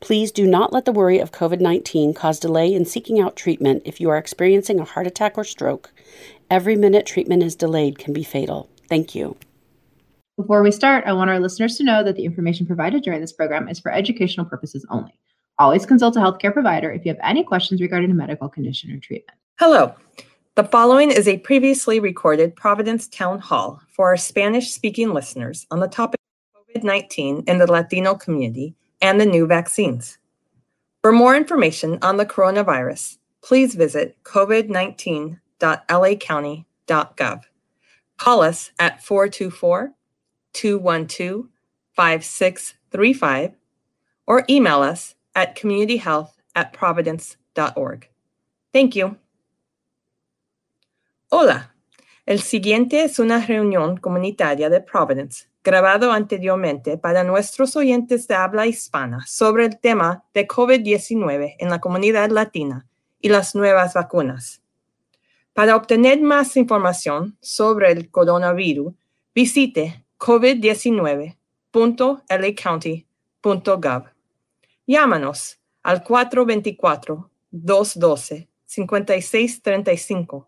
Please do not let the worry of COVID 19 cause delay in seeking out treatment if you are experiencing a heart attack or stroke. Every minute treatment is delayed can be fatal. Thank you. Before we start, I want our listeners to know that the information provided during this program is for educational purposes only. Always consult a healthcare provider if you have any questions regarding a medical condition or treatment. Hello. The following is a previously recorded Providence Town Hall for our Spanish speaking listeners on the topic of COVID 19 in the Latino community and the new vaccines. For more information on the coronavirus, please visit covid19.lacounty.gov. Call us at 424 212 5635 or email us at communityhealth at providence.org. Thank you. Hola. El siguiente es una reunión comunitaria de Providence, grabado anteriormente para nuestros oyentes de habla hispana sobre el tema de COVID-19 en la comunidad latina y las nuevas vacunas. Para obtener más información sobre el coronavirus, visite covid19.lacounty.gov. Llámanos al 424-212-5635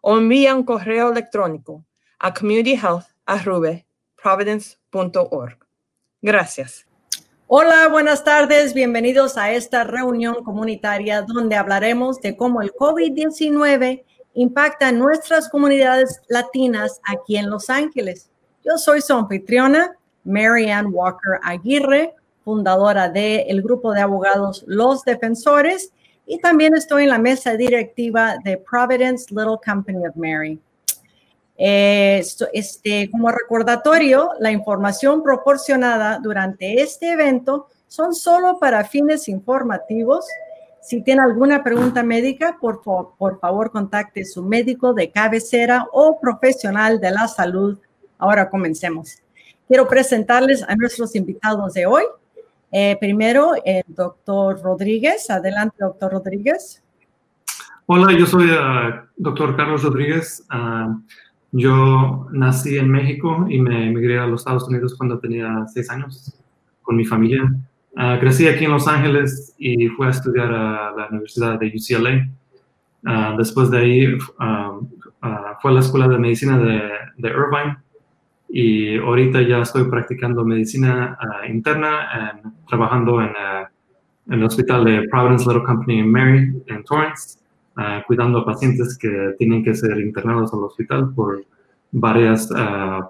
o envía un correo electrónico a communityhealth.providence.org. Gracias. Hola, buenas tardes. Bienvenidos a esta reunión comunitaria donde hablaremos de cómo el COVID-19 impacta nuestras comunidades latinas aquí en Los Ángeles. Yo soy su anfitriona, Mary Ann Walker Aguirre, fundadora del grupo de abogados Los Defensores, y también estoy en la mesa directiva de Providence Little Company of Mary. Eh, este, como recordatorio, la información proporcionada durante este evento son solo para fines informativos. Si tiene alguna pregunta médica, por, por favor contacte su médico de cabecera o profesional de la salud Ahora comencemos. Quiero presentarles a nuestros invitados de hoy. Eh, primero, el doctor Rodríguez. Adelante, doctor Rodríguez. Hola, yo soy el uh, doctor Carlos Rodríguez. Uh, yo nací en México y me emigré a los Estados Unidos cuando tenía seis años con mi familia. Uh, crecí aquí en Los Ángeles y fui a estudiar a la Universidad de UCLA. después de ahí um, fue a la Escuela de Medicina de, de Irvine y ahorita ya estoy practicando medicina uh, interna, trabajando en, uh, en, el hospital de Providence Little Company en Mary, en Torrance, uh, cuidando a pacientes que tienen que ser internados al hospital por varios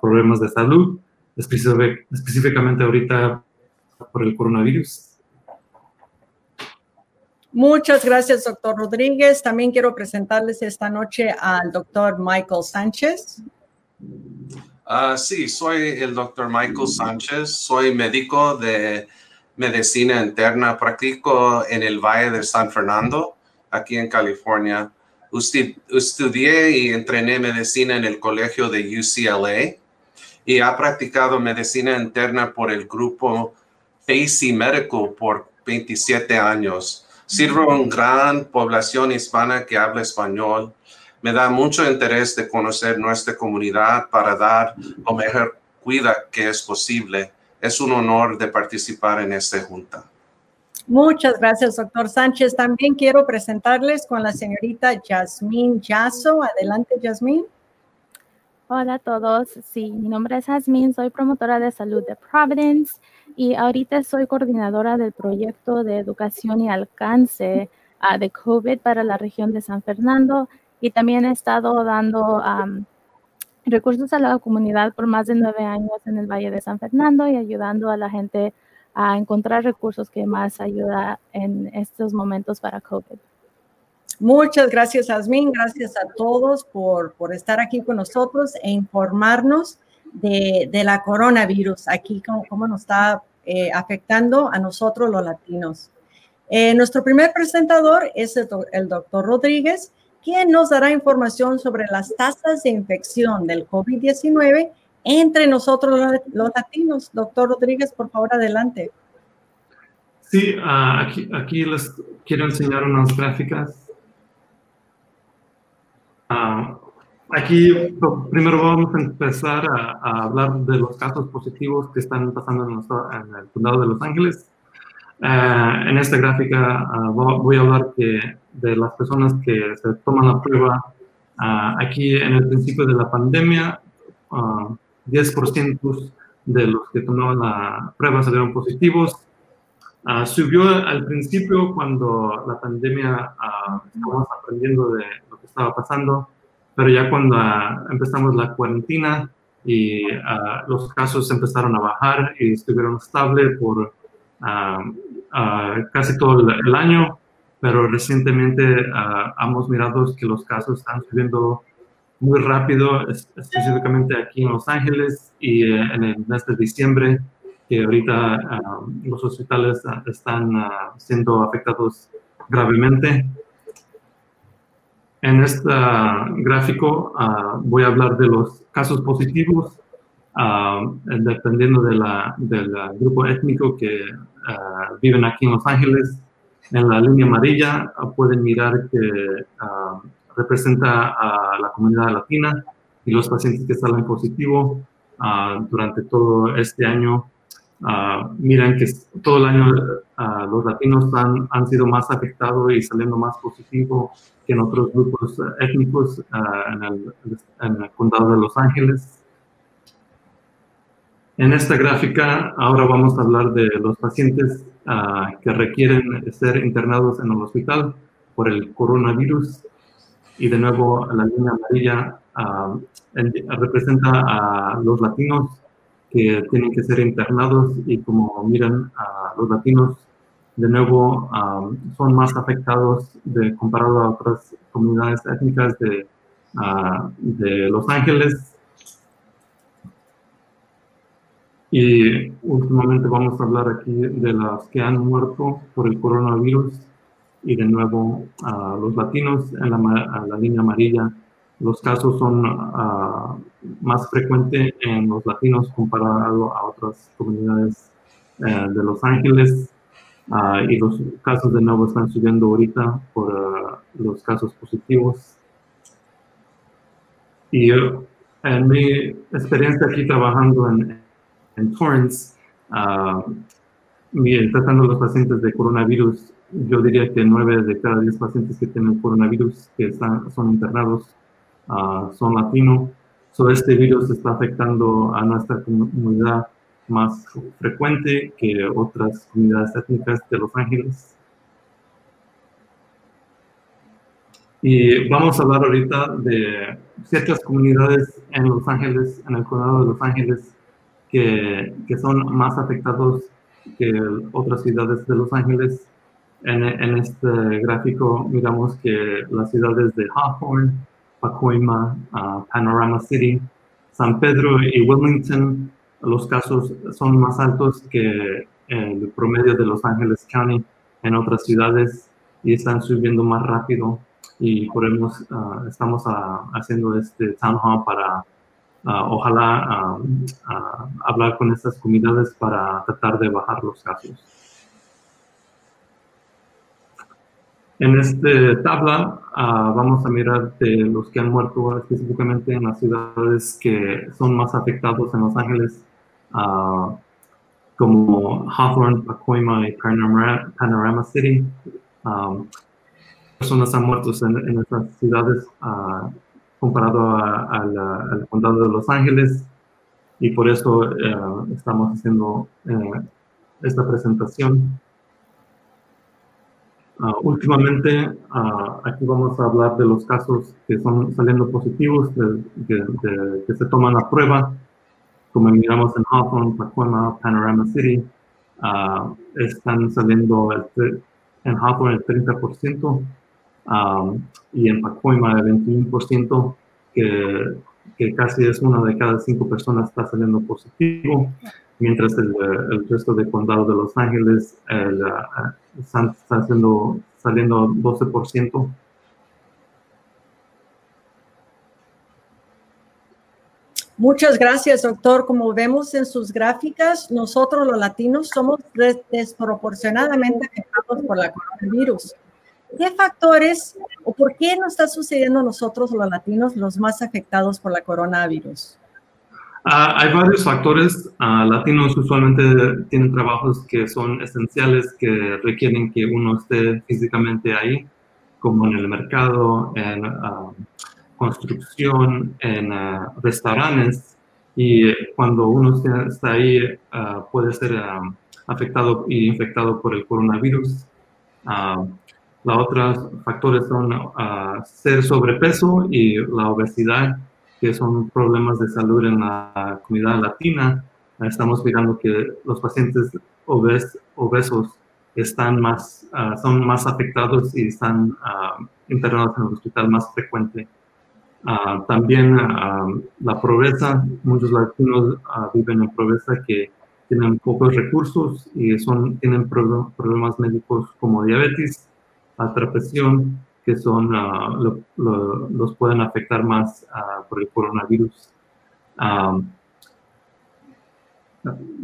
problemas de salud, específicamente ahorita por el coronavirus. Muchas gracias, doctor Rodríguez. También quiero presentarles esta noche al doctor Michael Sánchez. Uh, sí, soy el doctor Michael Sánchez, soy médico de medicina interna, practico en el Valle de San Fernando, aquí en California. estudié y entrené medicina en el colegio de UCLA y ha practicado medicina interna por el grupo Facey Medical por 27 años. Sirvo a una gran población hispana que habla español me da mucho interés de conocer nuestra comunidad para dar lo mejor cuida que es posible. Es un honor de participar en esta junta. Muchas gracias, doctor Sánchez. También quiero presentarles con la señorita Yasmín Yasso. Adelante, Yasmín. Hola a todos. Sí, mi nombre es Yasmín, soy promotora de salud de Providence y ahorita soy coordinadora del proyecto de educación y alcance ah, de COVID para la región de San Fernando y también he estado dando recursos a la comunidad por más de nueve años en el Valle de San Fernando y ayudando a la gente a encontrar recursos que más ayuda en estos momentos para COVID. Muchas gracias, Asmin. Gracias a todos por, por estar aquí con nosotros e informarnos de, de la coronavirus, aquí cómo, cómo nos está eh, afectando a nosotros los latinos. Eh, nuestro primer presentador es el, doctor Rodríguez, quien nos dará información sobre las tasas de infección del COVID-19 entre nosotros los latinos. Doctor Rodríguez, por favor, adelante. Sí, ah, aquí, aquí, les quiero enseñar unas gráficas. Ah, aquí primero vamos a empezar a, hablar de los casos positivos que están pasando en, en el condado de Los Ángeles. Eh, en esta gráfica voy a hablar de las personas que se toman la prueba. Aquí en el principio de la pandemia, 10% ah, de los que tomaban la prueba salieron positivos. subió al principio cuando la pandemia estábamos aprendiendo de lo que estaba pasando, pero ya cuando empezamos la cuarentena y los casos empezaron a bajar y estuvieron estables por casi todo el, año, pero recientemente hemos mirado que los casos están subiendo muy rápido, específicamente aquí en Los Ángeles y eh, en el mes de diciembre, que ahorita los hospitales están siendo afectados gravemente. En este gráfico voy a hablar de los casos positivos, dependiendo de la, del grupo étnico que viven aquí en Los Ángeles. En la línea amarilla pueden mirar que representa a la comunidad latina y los pacientes que salen positivo durante todo este año. miran que todo el año los latinos han, han, sido más afectados y saliendo más positivo que en otros grupos étnicos en el, en el condado de Los Ángeles. En esta gráfica ahora vamos a hablar de los pacientes que requieren ser internados en el hospital por el coronavirus. Y de nuevo la línea amarilla ah, representa a los latinos que tienen que ser internados y como miran a los latinos de nuevo ah, son más afectados de, comparado a otras comunidades étnicas de, de Los Ángeles. Y últimamente vamos a hablar aquí de las que han muerto por el coronavirus y de nuevo a los latinos en la, la línea amarilla. Los casos son uh, más frecuentes en los latinos comparado a otras comunidades eh, de Los Ángeles uh, y los casos de nuevo están subiendo ahorita por uh, los casos positivos. Y en mi experiencia aquí trabajando en, en Torrance, uh, tratando a los pacientes de coronavirus, yo diría que 9 de cada 10 pacientes que tienen coronavirus que están, son internados ah, son latinos. So, este virus está afectando a nuestra comunidad más frecuente que otras comunidades étnicas de Los Ángeles. Y vamos a hablar ahorita de ciertas comunidades en Los Ángeles, en el condado de Los Ángeles, que, que son más afectados que otras ciudades de Los Ángeles. En, en, este gráfico miramos que las ciudades de Hawthorne, Pacoima, uh, Panorama City, San Pedro y Wilmington, los casos son más altos que el promedio de Los Ángeles County en otras ciudades y están subiendo más rápido y por eso uh, estamos uh, haciendo este town hall para Ah, ojalá ah, ah, hablar con estas comunidades para tratar de bajar los casos. En esta tabla vamos a mirar de los que han muerto específicamente en las ciudades que son más afectados en Los Ángeles, como Hawthorne, Pacoima y Panorama, City. personas han muerto en, en estas ciudades comparado al condado de Los Ángeles y por eso eh, estamos haciendo eh, esta presentación. Ah, últimamente, ah, aquí vamos a hablar de los casos que son saliendo positivos, que se toman la prueba, como miramos en Hawthorne, Pacoima, Panorama City, ah, están saliendo en Hawthorne el 30%, y en Pacoima el 21%, que, que, casi es una de cada cinco personas está saliendo positivo. Mientras el, el resto de condado de Los Ángeles el, están, está haciendo, saliendo 12%. Muchas gracias, doctor. Como vemos en sus gráficas, nosotros los latinos somos desproporcionadamente afectados por la coronavirus. ¿Qué factores o por qué nos está sucediendo nosotros los latinos los más afectados por la coronavirus? Uh, hay varios factores. Uh, latinos usualmente tienen trabajos que son esenciales, que requieren que uno esté físicamente ahí, como en el mercado, en uh, construcción, en restaurantes. Y cuando uno está ahí, puede ser afectado y infectado por el coronavirus. Los otros factores son ser sobrepeso y la obesidad que son problemas de salud en la comunidad latina. Estamos mirando que los pacientes obes, obesos están más, uh, son más afectados y están uh, internados en el hospital más frecuente. Uh, también la pobreza, muchos latinos viven en pobreza que tienen pocos recursos y son, tienen problemas médicos como diabetes, alta presión, que son, ah, los pueden afectar más ah, por el coronavirus. Um,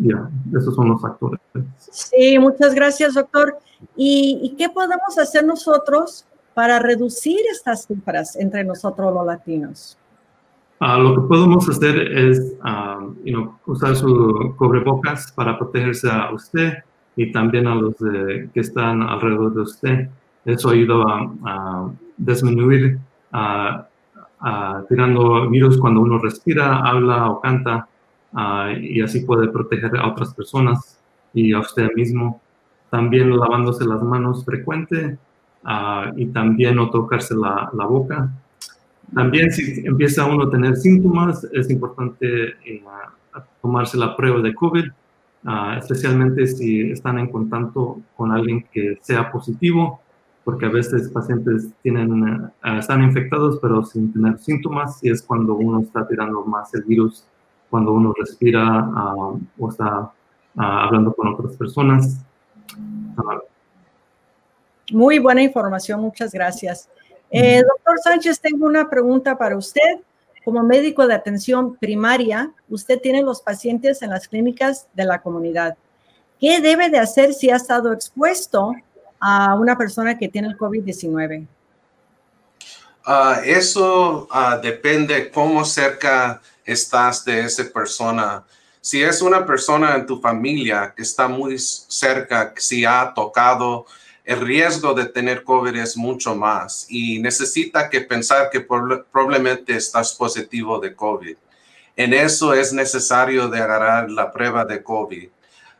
ya, esos son los factores. Sí, muchas gracias, doctor. ¿Y, qué podemos hacer nosotros para reducir estas cifras entre nosotros los latinos? lo que podemos hacer es usar su cubrebocas para protegerse a usted y también a los que están alrededor de usted. Eso ayuda a, disminuir, tirando virus cuando uno respira, habla o canta, y así puede proteger a otras personas y a usted mismo. También lavándose las manos frecuente y también no tocarse la, la, boca. También si empieza uno a tener síntomas, es importante eh, tomarse la prueba de COVID, especialmente si están en contacto con alguien que sea positivo porque a veces pacientes tienen, eh, están infectados pero sin tener síntomas y es cuando uno está tirando más el virus, cuando uno respira ah, o está ah, hablando con otras personas. Ah. Muy buena información, muchas gracias. Eh, doctor Sánchez, tengo una pregunta para usted. Como médico de atención primaria, usted tiene los pacientes en las clínicas de la comunidad. ¿Qué debe de hacer si ha estado expuesto a una persona que tiene el COVID-19? Ah, eso uh, depende cómo cerca estás de esa persona. Si es una persona en tu familia que está muy cerca, si ha tocado, el riesgo de tener COVID es mucho más y necesita que pensar que probablemente estás positivo de COVID. En eso es necesario de agarrar la prueba de COVID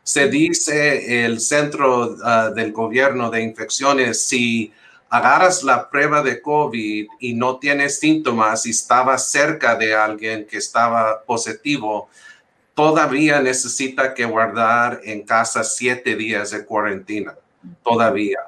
se dice el centro ah, del gobierno de infecciones, si agarras la prueba de COVID y no tienes síntomas y estaba cerca de alguien que estaba positivo, todavía necesita que guardar en casa siete días de cuarentena, todavía.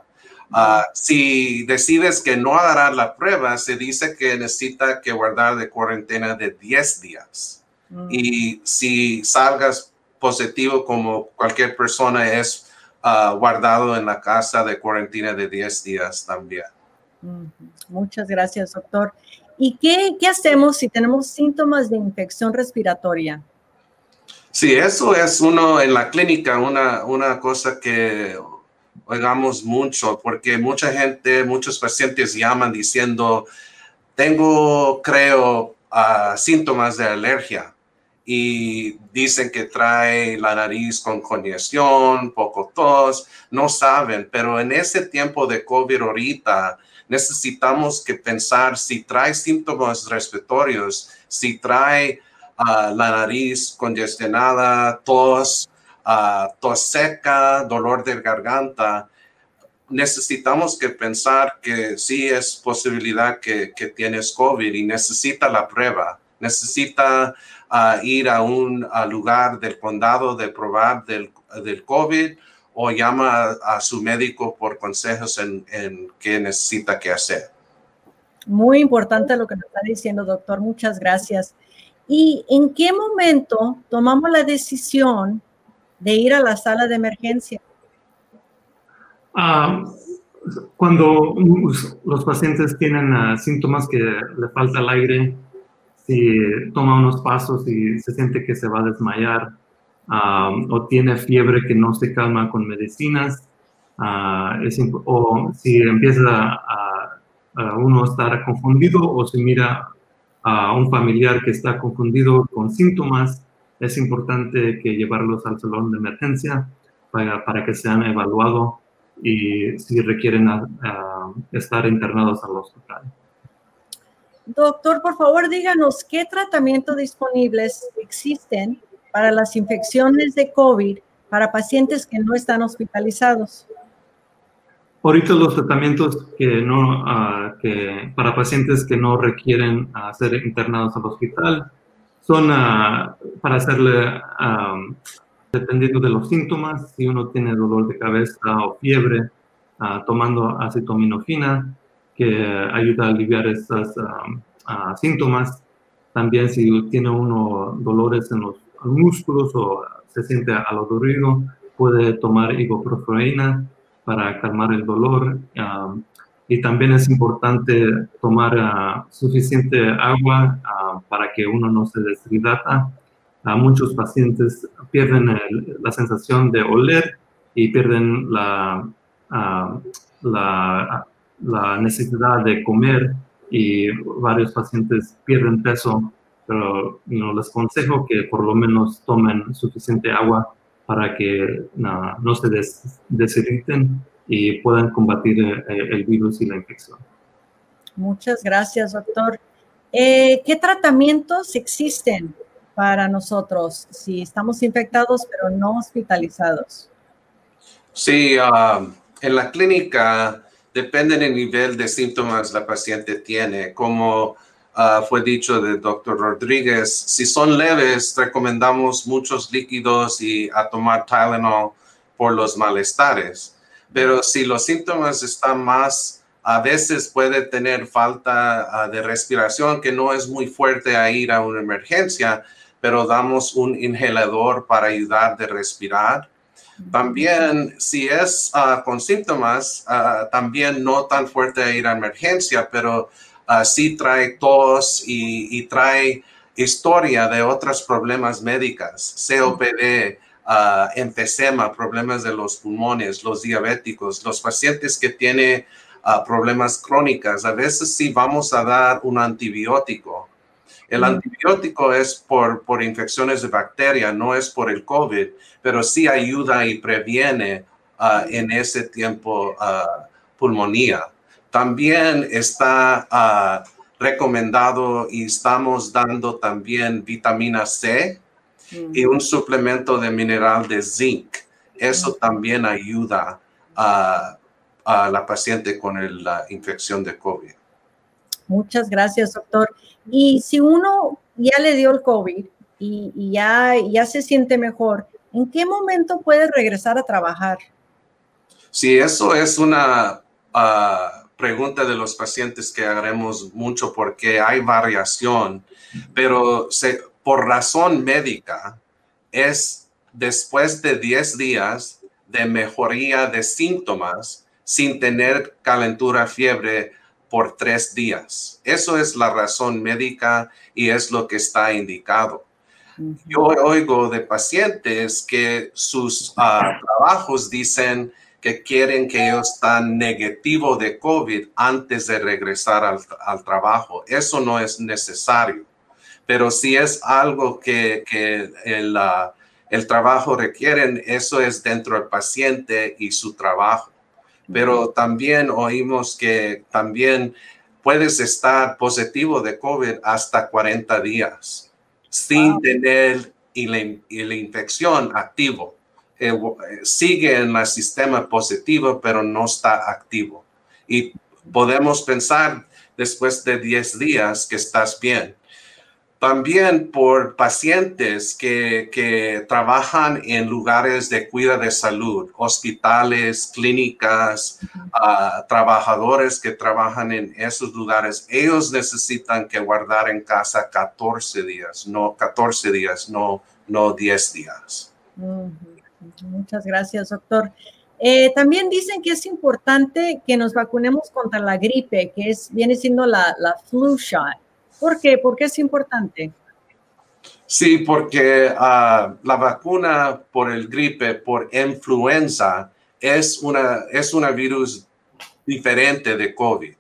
Ah, si decides que no agarrar la prueba, se dice que necesita que guardar de cuarentena de 10 días. Mm. Y si salgas positivo como cualquier persona es ah, guardado en la casa de cuarentena de 10 días también. Muchas gracias, doctor. ¿Y qué, qué hacemos si tenemos síntomas de infección respiratoria? Sí, eso es uno en la clínica, una, una cosa que oigamos mucho, porque mucha gente, muchos pacientes llaman diciendo, tengo, creo, ah, síntomas de alergia y dicen que trae la nariz con congestión, poco tos, no saben, pero en ese tiempo de COVID ahorita necesitamos que pensar si trae síntomas respiratorios, si trae ah, la nariz congestionada, tos, uh, tos seca, dolor de garganta, necesitamos que pensar que sí es posibilidad que, que tienes COVID y necesita la prueba, necesita a ir a un lugar del condado de probar del, del COVID o llama a, su médico por consejos en, en qué necesita que hacer. Muy importante lo que nos está diciendo, doctor. Muchas gracias. ¿Y en qué momento tomamos la decisión de ir a la sala de emergencia? Ah, cuando los pacientes tienen ah, síntomas que le falta el aire, si toma unos pasos y se siente que se va a desmayar, ah, o tiene fiebre que no se calma con medicinas, o si empieza a, a, uno estar confundido o si mira a un familiar que está confundido con síntomas, es importante que llevarlos al salón de emergencia para, para que sean evaluados y si requieren estar internados al hospital. Doctor, por favor, díganos qué tratamientos disponibles existen para las infecciones de COVID para pacientes que no están hospitalizados. Ahorita los tratamientos que no, ah, que para pacientes que no requieren uh, ser internados al hospital son uh, para hacerle, um, dependiendo de los síntomas, si uno tiene dolor de cabeza o fiebre, tomando acetaminofina, que ayuda a aliviar estos síntomas. También si tiene uno dolores en los músculos o se siente alodorido, puede tomar ibuprofeína para calmar el dolor. y también es importante tomar ah, suficiente agua ah, para que uno no se deshidrata. muchos pacientes pierden la sensación de oler y pierden la, ah, la, la, necesidad de comer y varios pacientes pierden peso, pero les aconsejo que por lo menos tomen suficiente agua para que no se des, desirriten y puedan combatir eh, el virus y la infección. Muchas gracias, doctor. Eh, ¿Qué tratamientos existen para nosotros si estamos infectados pero no hospitalizados? Sí, ah, en la clínica depende del nivel de síntomas la paciente tiene. Como Ah, fue dicho del doctor Rodríguez, si son leves, recomendamos muchos líquidos y a tomar Tylenol por los malestares. Pero si los síntomas están más, a veces puede tener falta ah, de respiración que no es muy fuerte a ir a una emergencia, pero damos un inhalador para ayudar de respirar. También, si es ah, con síntomas, también no tan fuerte ir a emergencia, pero uh, sí trae tos y, trae historia de otros problemas médicos, COPD, uh, enfisema, problemas de los pulmones, los diabéticos, los pacientes que tienen uh, problemas crónicos. A veces sí vamos a dar un antibiótico. El antibiótico es por, por infecciones de bacteria, no es por el COVID, pero sí ayuda y previene uh, en ese tiempo pulmonía. También está ah, recomendado y estamos dando también vitamina C y un suplemento de mineral de zinc. Eso también ayuda a, la paciente con la infección de COVID. Muchas gracias, doctor. Y si uno ya le dio el COVID y, ya, ya se siente mejor, ¿en qué momento puede regresar a trabajar? Sí, eso es una uh, pregunta de los pacientes que haremos mucho porque hay variación, pero por razón médica es después de 10 días de mejoría de síntomas sin tener calentura, fiebre por tres días. Eso es la razón médica y es lo que está indicado. Yo oigo de pacientes que sus ah, trabajos dicen que quieren que ellos están negativo de COVID antes de regresar al, trabajo. Eso no es necesario. Pero si es algo que, el, uh, el trabajo requiere, eso es dentro del paciente y su trabajo. Pero también oímos que también puedes estar positivo de COVID hasta 40 días sin tener la, y la infección activo. Eh, sigue en el sistema positivo, pero no está activo. Y podemos pensar después de 10 días que estás bien. También por pacientes que, trabajan en lugares de cuidado de salud, hospitales, clínicas, ah, trabajadores que trabajan en esos lugares, ellos necesitan que guardar en casa 14 días, no 14 días, no, no 10 días. Muchas gracias, doctor. Eh, también dicen que es importante que nos vacunemos contra la gripe, que es, viene siendo la, la flu shot. ¿Por qué? ¿Por qué es importante? Sí, porque ah, la vacuna por el gripe, por influenza, es una, es una virus diferente de COVID.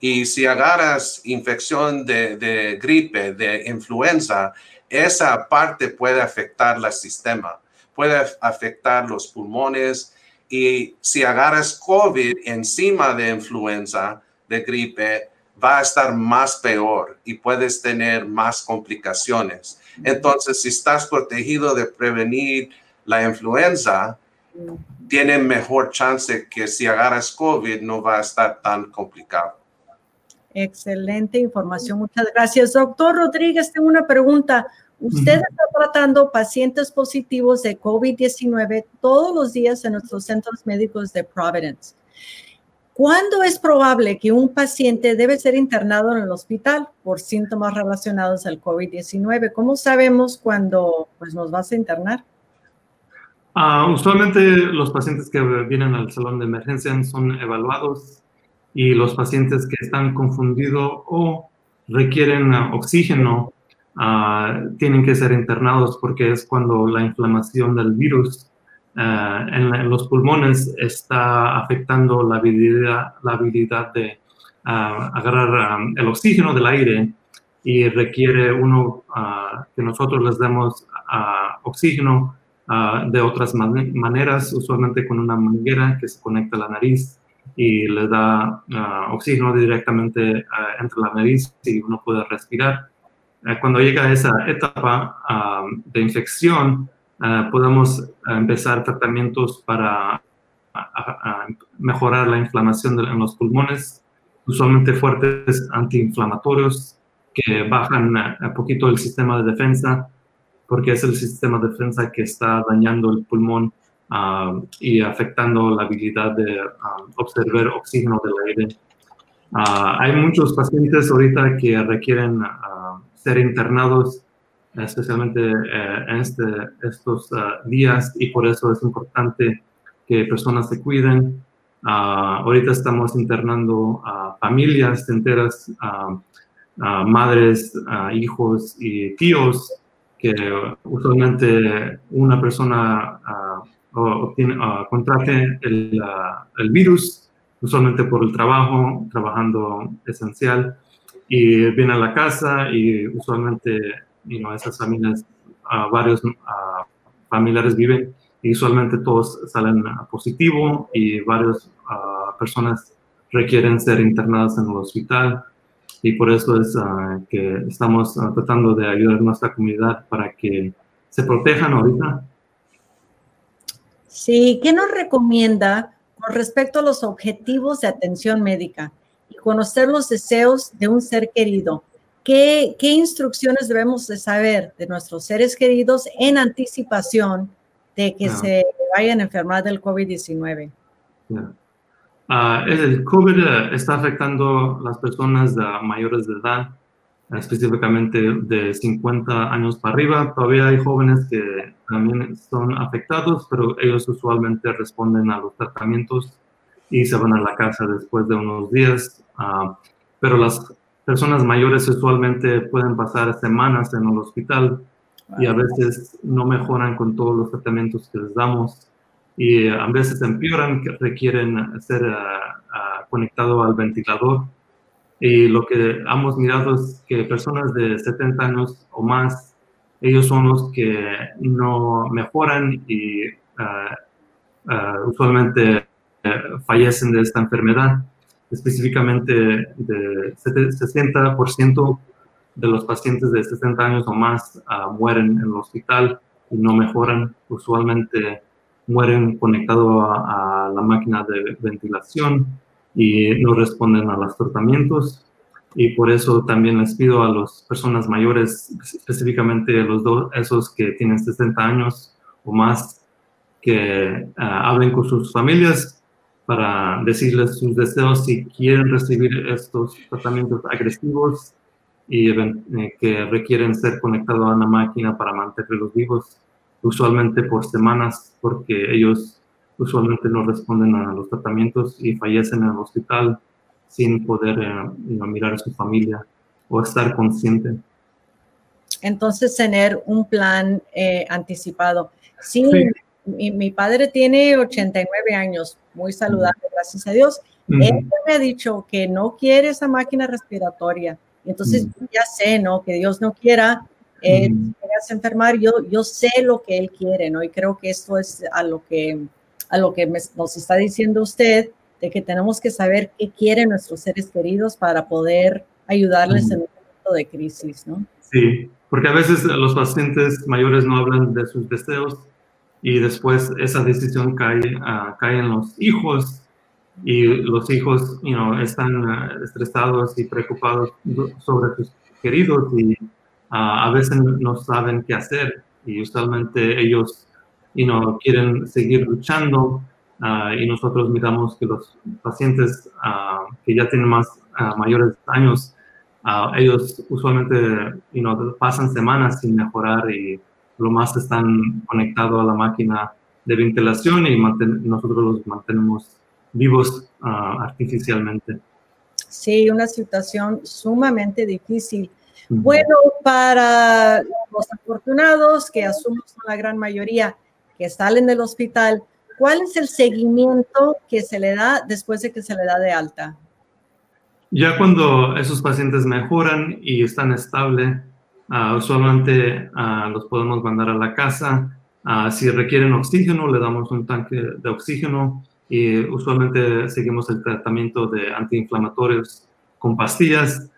Y si agarras infección de, de gripe, de influenza, esa parte puede afectar el sistema, puede afectar los pulmones. Y si agarras COVID encima de influenza, de gripe, va a estar más peor y puedes tener más complicaciones. Entonces, si estás protegido de prevenir la influenza, tiene mejor chance que si agarras COVID no va a estar tan complicado. Excelente información, muchas gracias. Doctor Rodríguez, tengo una pregunta. Usted está tratando pacientes positivos de COVID-19 todos los días en nuestros centros médicos de Providence. ¿Cuándo es probable que un paciente debe ser internado en el hospital por síntomas relacionados al COVID-19? ¿Cómo sabemos cuándo pues, nos vas a internar? Uh, usualmente los pacientes que vienen al salón de emergencia son evaluados y los pacientes que están confundidos o requieren oxígeno uh, tienen que ser internados porque es cuando la inflamación del virus uh, en, los pulmones está afectando la habilidad, la habilidad de agarrar um, el oxígeno del aire y requiere uno que nosotros les demos oxígeno de otras maneras, usualmente con una manguera que se conecta a la nariz y le da oxígeno directamente ah, entre la nariz y uno puede respirar. Eh, cuando llega a esa etapa de infección, podemos empezar tratamientos para mejorar la inflamación en los pulmones, usualmente fuertes antiinflamatorios que bajan un poquito el sistema de defensa porque es el sistema de defensa que está dañando el pulmón ah, y afectando la habilidad de ah, observar oxígeno del aire. Ah, hay muchos pacientes ahorita que requieren ser internados, especialmente eh, en este, estos días, y por eso es importante que personas se cuiden. ahorita estamos internando a familias enteras, madres, hijos y tíos que usualmente una persona uh, contrate el, ah, el, virus, usualmente por el trabajo, trabajando esencial, y viene a la casa y usualmente you esas familias, varios familiares viven y usualmente todos salen positivo y varias personas requieren ser internadas en el hospital y por eso es ah, que estamos ah, tratando de ayudar a nuestra comunidad para que se protejan ahorita. Sí, ¿qué nos recomienda con respecto a los objetivos de atención médica y conocer los deseos de un ser querido? ¿Qué, qué instrucciones debemos de saber de nuestros seres queridos en anticipación de que se vayan a enfermar del COVID-19? Uh, el COVID eh, está afectando a las personas mayores de edad, específicamente de 50 años para arriba. Todavía hay jóvenes que también son afectados, pero ellos usualmente responden a los tratamientos y se van a la casa después de unos días. Uh, pero las personas mayores usualmente pueden pasar semanas en el hospital y a veces no mejoran con todos los tratamientos que les damos y a veces empeoran, requieren ser uh, conectados al ventilador. Y lo que hemos mirado es que personas de 70 años o más, ellos son los que no mejoran y usualmente fallecen de esta enfermedad. Específicamente, de 60% de los pacientes de 60 años o más mueren en el hospital y no mejoran. Usualmente mueren conectados a, la máquina de ventilación y no responden a los tratamientos. Y por eso también les pido a las personas mayores, específicamente los dos, esos que tienen 60 años o más, que ah, hablen con sus familias para decirles sus deseos si quieren recibir estos tratamientos agresivos y eh, que requieren ser conectados a una máquina para mantenerlos vivos usualmente por semanas, porque ellos usualmente no responden a los tratamientos y fallecen en el hospital sin poder eh, mirar a su familia o estar consciente. Entonces, tener un plan eh, anticipado. Sí, Mi, padre tiene 89 años, muy saludable, gracias a Dios. Él me ha dicho que no quiere esa máquina respiratoria. Entonces, ya sé, ¿no? Que Dios no quiera eh, enfermar. Yo, yo sé lo que Él quiere, ¿no? Y creo que esto es a lo que, a lo que nos está diciendo usted, de que tenemos que saber qué quieren nuestros seres queridos para poder ayudarles en un momento de crisis, ¿no? Sí, porque a veces los pacientes mayores no hablan de sus deseos y después esa decisión cae, uh, cae en los hijos y los hijos you know, están ah, estresados y preocupados sobre sus queridos y ah, a veces no saben qué hacer y usualmente ellos you know, quieren seguir luchando y nosotros miramos que los pacientes que ya tienen más mayores años ellos usualmente you know, pasan semanas sin mejorar y lo más están conectados a la máquina de ventilación y nosotros los mantenemos vivos ah, artificialmente. Sí, una situación sumamente difícil. Bueno, para los afortunados, que asumo son la gran mayoría que salen del hospital, ¿cuál es el seguimiento que se le da después de que se le da de alta? Ya cuando esos pacientes mejoran y están estables, uh, usualmente uh, los podemos mandar a la casa. Uh, si requieren oxígeno, le damos un tanque de oxígeno y usualmente seguimos el tratamiento de antiinflamatorios con pastillas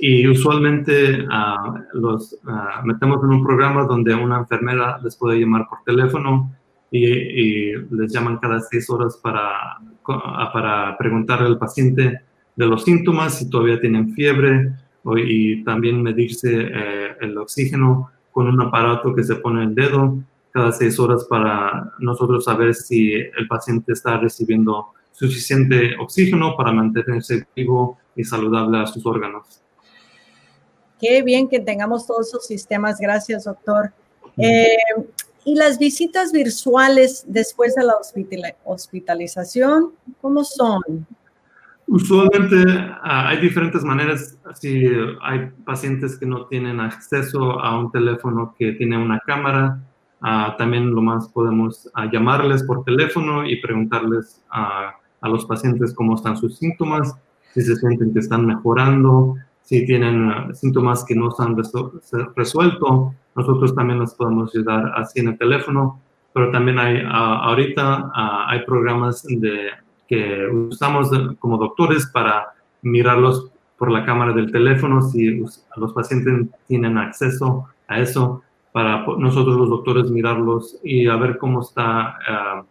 y usualmente los metemos en un programa donde una enfermera les puede llamar por teléfono y, y les llaman cada seis horas para, para preguntarle al paciente de los síntomas, si todavía tienen fiebre y también medirse eh, el oxígeno con un aparato que se pone en el dedo cada seis horas para nosotros saber si el paciente está recibiendo suficiente oxígeno para mantenerse vivo y saludable a sus órganos. Qué bien que tengamos todos esos sistemas. Gracias, doctor. Eh, ¿Y las visitas virtuales después de la hospitalización, cómo son? Usualmente ah, hay diferentes maneras. Si hay pacientes que no tienen acceso a un teléfono que tiene una cámara, ah, también lo más podemos ah, llamarles por teléfono y preguntarles a los pacientes cómo están sus síntomas, si se sienten que están mejorando, si tienen síntomas que no se han resuelto. Nosotros también les podemos ayudar así en el teléfono, pero también hay ahorita hay programas de que usamos como doctores para mirarlos por la cámara del teléfono si los pacientes tienen acceso a eso, para nosotros los doctores mirarlos y a ver cómo está ah,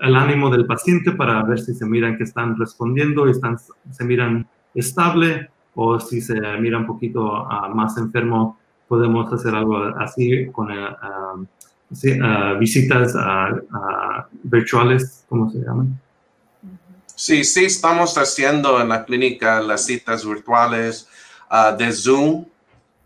el ánimo del paciente para ver si se miran que están respondiendo y están, se miran estable o si se mira un poquito ah, más enfermo, podemos hacer algo así con ah, visitas virtuales, ¿cómo se llaman? Sí, sí, estamos haciendo en la clínica las citas virtuales ah, de Zoom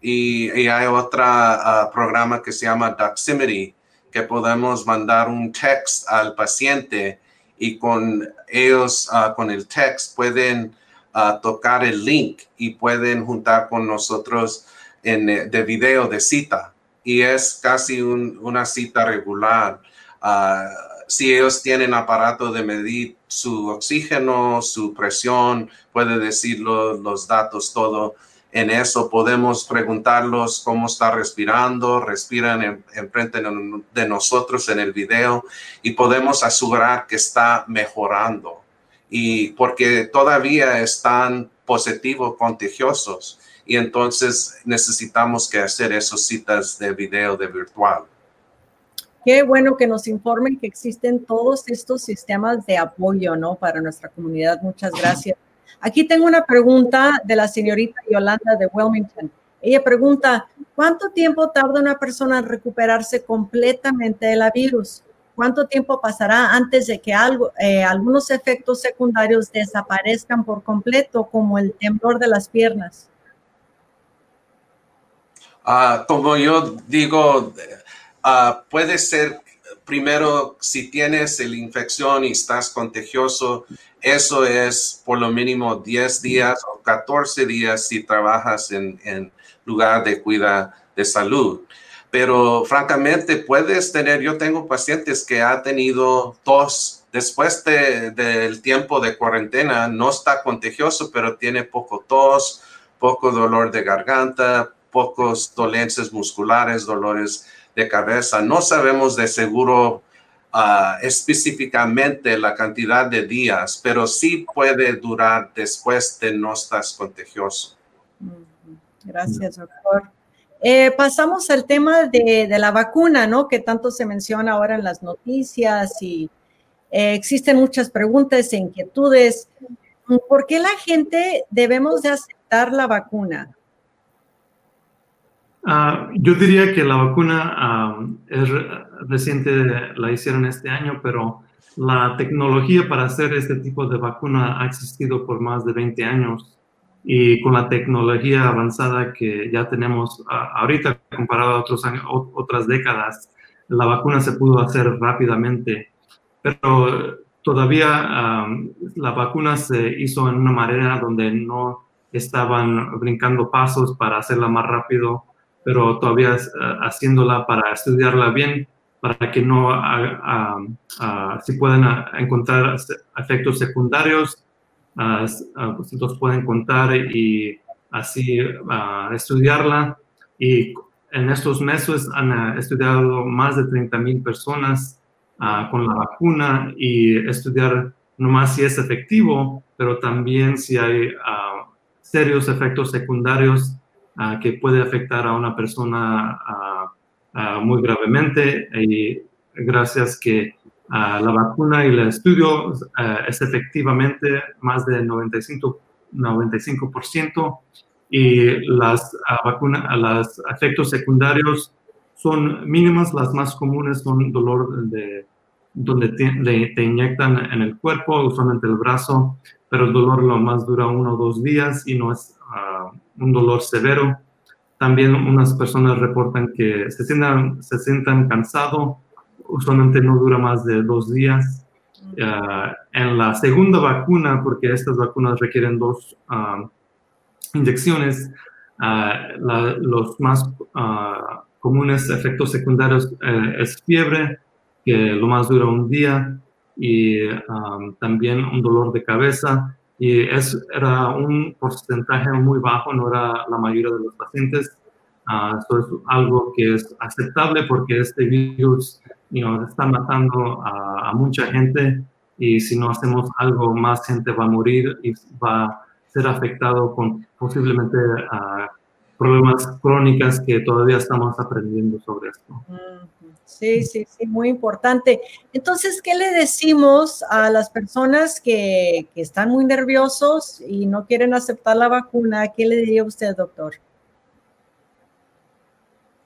y, hay otro ah, programa que se llama Doximity, que podemos mandar un text al paciente y con ellos, uh, con el text, pueden tocar el link y pueden juntar con nosotros en, eh, de video de cita. Y es casi una cita regular si ellos tienen aparato de medir su oxígeno, su presión, puede decir los datos, todo. En eso podemos preguntarlos cómo está respirando, respiran enfrente en, de nosotros en el video y podemos asegurar que está mejorando. Y porque todavía están positivos, contagiosos, y entonces necesitamos que hacer esas citas de video de virtual. Qué bueno que nos informen que existen todos estos sistemas de apoyo, ¿no? Para nuestra comunidad. Muchas gracias. Aquí tengo una pregunta de la señorita Yolanda de Wilmington. Ella pregunta, ¿cuánto tiempo tarda una persona en recuperarse completamente de la virus? ¿Cuánto tiempo pasará antes de que algo, eh, algunos efectos secundarios desaparezcan por completo, como el temblor de las piernas? Ah, como yo digo, ah, puede ser primero si tienes la infección y estás contagioso, eso es por lo mínimo 10 días o 14 días si trabajas en, en lugar de cuida de salud. Pero francamente puedes tener, yo tengo pacientes que ha tenido tos después del tiempo de cuarentena, no está contagioso, pero tiene poco tos, poco dolor de garganta, pocos dolencias musculares, dolores de cabeza. No sabemos de seguro ah, específicamente la cantidad de días, pero sí puede durar después de no estar contagioso. Gracias, doctor. Eh, pasamos al tema de, la vacuna, ¿no? Que tanto se menciona ahora en las noticias y eh, existen muchas preguntas e inquietudes. ¿Por qué la gente debemos de aceptar la vacuna? Ah, yo diría que la vacuna es reciente, la hicieron este año, pero la tecnología para hacer este tipo de vacuna ha existido por más de 20 años. Y con la tecnología avanzada que ya tenemos ahorita comparado a otros otras décadas, la vacuna se pudo hacer rápidamente, pero todavía la vacuna se hizo en una manera donde no estaban brincando pasos para hacerla más rápido, pero todavía haciéndla para estudiarla bien, para que no se puedan encontrar efectos secundarios pues, los pueden contar y así estudiarla. Y en estos meses han estudiado más de 30 mil personas con la vacuna y estudiar no más si es efectivo, pero también si hay serios efectos secundarios que puede afectar a una persona muy gravemente. Y gracias que la vacuna y el estudio eh, es efectivamente más de 95%, 95% y las uh, vacunas, los efectos secundarios son mínimos, las más comunes son dolor de, donde te, inyectan en el cuerpo, usualmente el brazo, pero el dolor lo más dura uno o dos días y no es ah, un dolor severo. También unas personas reportan que se sientan, se sientan cansados usualmente no dura más de dos días. Ah, en la segunda vacuna, porque estas vacunas requieren dos ah, inyecciones, ah, los más comunes efectos secundarios eh, es fiebre, que lo más dura un día, y también un dolor de cabeza. Y era un porcentaje muy bajo, no era la mayoría de los pacientes. esto es algo que es aceptable porque este virus you está matando a, mucha gente y si no hacemos algo, más gente va a morir y va a ser afectado con posiblemente problemas crónicas que todavía estamos aprendiendo sobre esto. Sí, sí, sí, muy importante. Entonces, ¿qué le decimos a las personas que, que están muy nerviosos y no quieren aceptar la vacuna? ¿Qué le diría usted, doctor?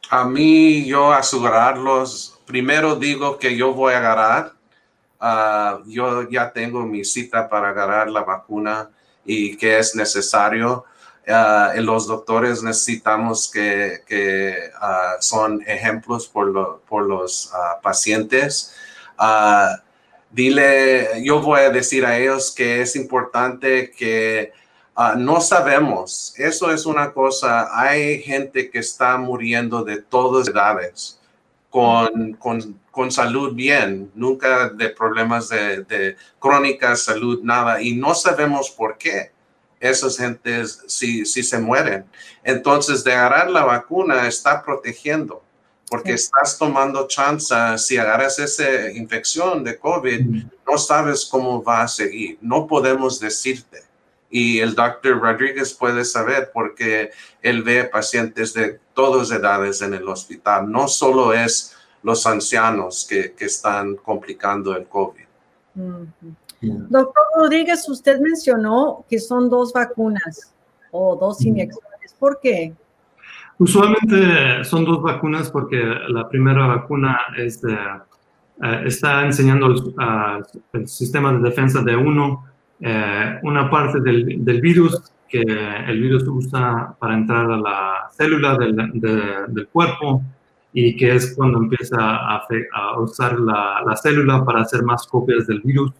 A mí, yo asegurarlos primero digo que yo voy a agarrar. Ah, yo ya tengo mi cita para agarrar la vacuna y que es necesario. Uh, los doctores necesitamos que, que ah, son ejemplos por, los pacientes. dile, yo voy a decir a ellos que es importante que no sabemos. Eso es una cosa. Hay gente que está muriendo de todas edades con, salud bien, nunca de problemas de crónica, salud, nada, y no sabemos por qué esas gentes si, si se mueren. Entonces, de agarrar la vacuna está protegiendo, porque estás tomando chance, si agarras esa infección de COVID, no sabes cómo va a seguir, no podemos decirte y el doctor Rodríguez puede saber porque él ve pacientes de todas edades en el hospital. No solo es los ancianos que, que están complicando el COVID. Doctor Rodríguez, usted mencionó que son dos vacunas o dos inyecciones. ¿Por qué? Usualmente son dos vacunas porque la primera vacuna es eh, está enseñando el sistema de defensa de uno eh, una parte del, del, virus que el virus usa para entrar a la célula del, del, cuerpo y que es cuando empieza a, a usar la, la, célula para hacer más copias del virus.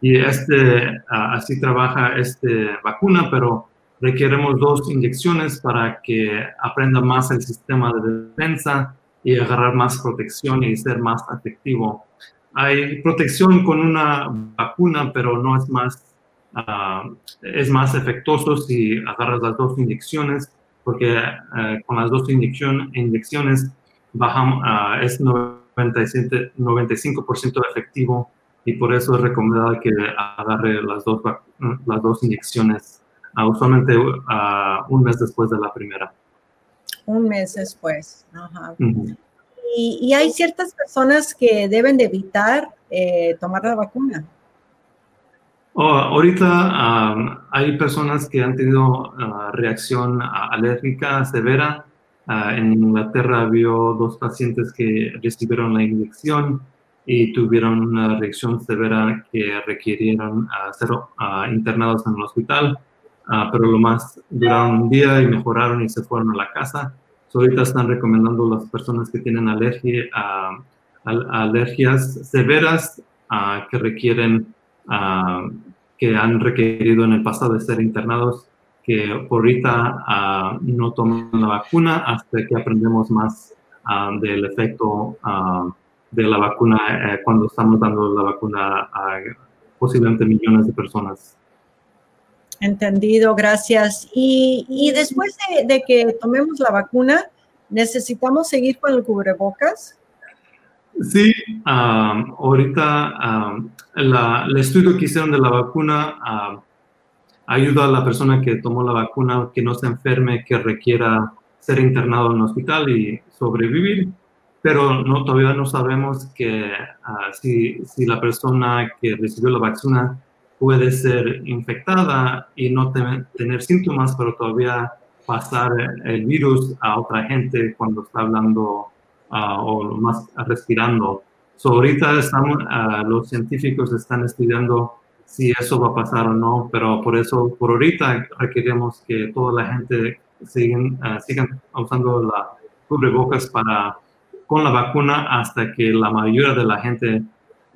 Y este, así trabaja esta vacuna, pero requeremos dos inyecciones para que aprenda más el sistema de defensa y agarrar más protección y ser más efectivo. Hay protección con una vacuna, pero no es más, uh, es más efectuoso si agarras las dos inyecciones, porque uh, con las dos inyección, inyecciones bajamos, uh, es 97, 95% efectivo y por eso es recomendable que agarre las dos, las dos inyecciones, usualmente un mes después de la primera. Un mes después. Ajá. Uh -huh. Y, y, hay ciertas personas que deben de evitar eh, tomar la vacuna. Oh, ahorita um, hay personas que han tenido uh, reacción alérgica severa. Uh, en Inglaterra vio dos pacientes que recibieron la inyección y tuvieron una reacción severa que requirieron uh, ser internados en el hospital, pero lo más duraron un día y mejoraron y se fueron a la casa. So, ahorita están recomendando a las personas que tienen alergia, a, a, alergias severas a, que requieren, que han requerido en el pasado de ser internados, que por ahorita no tomen la vacuna hasta que aprendemos más del efecto de la vacuna eh, cuando estamos dando la vacuna a posiblemente millones de personas. Entendido, gracias. Y, y después de, de, que tomemos la vacuna, ¿necesitamos seguir con el cubrebocas? Sí, um, ahorita um, la, el estudio que hicieron de la vacuna uh, ayuda a la persona que tomó la vacuna que no se enferme, que requiera ser internado en el hospital y sobrevivir, pero no, todavía no sabemos que uh, si, si la persona que recibió la vacuna puede ser infectada y no tener, tener síntomas, pero todavía pasar el virus a otra gente cuando está hablando uh, o más respirando. So, ahorita estamos, uh, los científicos están estudiando si eso va a pasar o no, pero por eso, por ahorita requerimos que toda la gente sigan, sigan usando la cubrebocas para, con la vacuna hasta que la mayoría de la gente